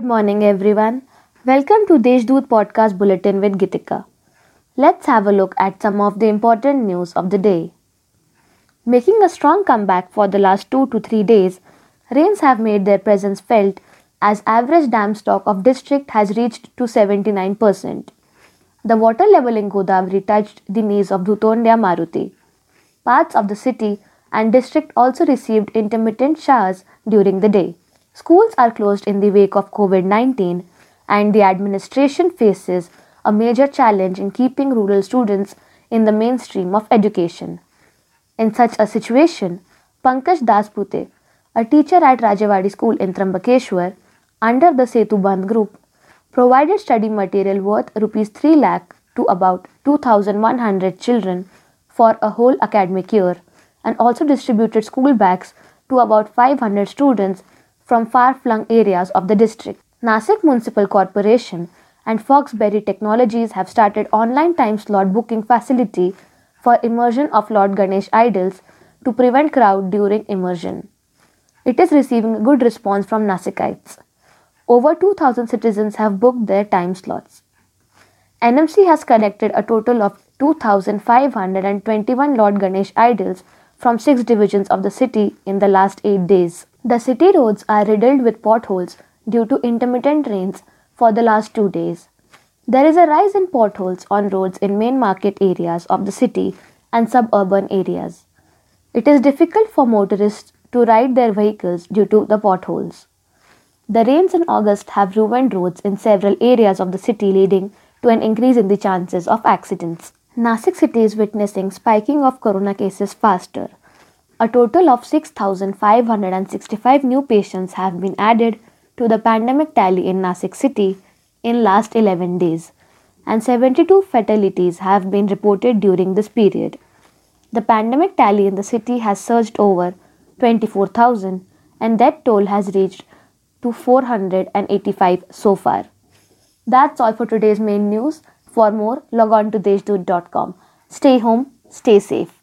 Good morning, everyone. Welcome to Deshdoot podcast bulletin with Gitika. Let's have a look at some of the important news of the day. Making a strong comeback for the last two to three days, rains have made their presence felt as average dam stock of district has reached to 79%. The water level in Godavari touched the knees of Dhutondia Maruti. Parts of the city and district also received intermittent showers during the day. Schools are closed in the wake of COVID 19, and the administration faces a major challenge in keeping rural students in the mainstream of education. In such a situation, Pankaj Daspute, a teacher at Rajawadi School in Trambakeshwar, under the Setu Bandh group, provided study material worth rupees 3 lakh to about 2100 children for a whole academic year and also distributed school bags to about 500 students from far flung areas of the district. Nasik Municipal Corporation and Foxberry Technologies have started online time slot booking facility for immersion of Lord Ganesh idols to prevent crowd during immersion. It is receiving a good response from Nasikites. Over 2000 citizens have booked their time slots. NMC has collected a total of 2521 Lord Ganesh idols from six divisions of the city in the last 8 days. The city roads are riddled with potholes due to intermittent rains for the last 2 days. There is a rise in potholes on roads in main market areas of the city and suburban areas. It is difficult for motorists to ride their vehicles due to the potholes. The rains in August have ruined roads in several areas of the city, leading to an increase in the chances of accidents. Nasik city is witnessing spiking of corona cases faster. A total of 6565 new patients have been added to the pandemic tally in Nasik city in last 11 days and 72 fatalities have been reported during this period. The pandemic tally in the city has surged over 24,000 and that toll has reached to 485 so far. That's all for today's main news. For more, log on to deshdoot.com. Stay home, stay safe.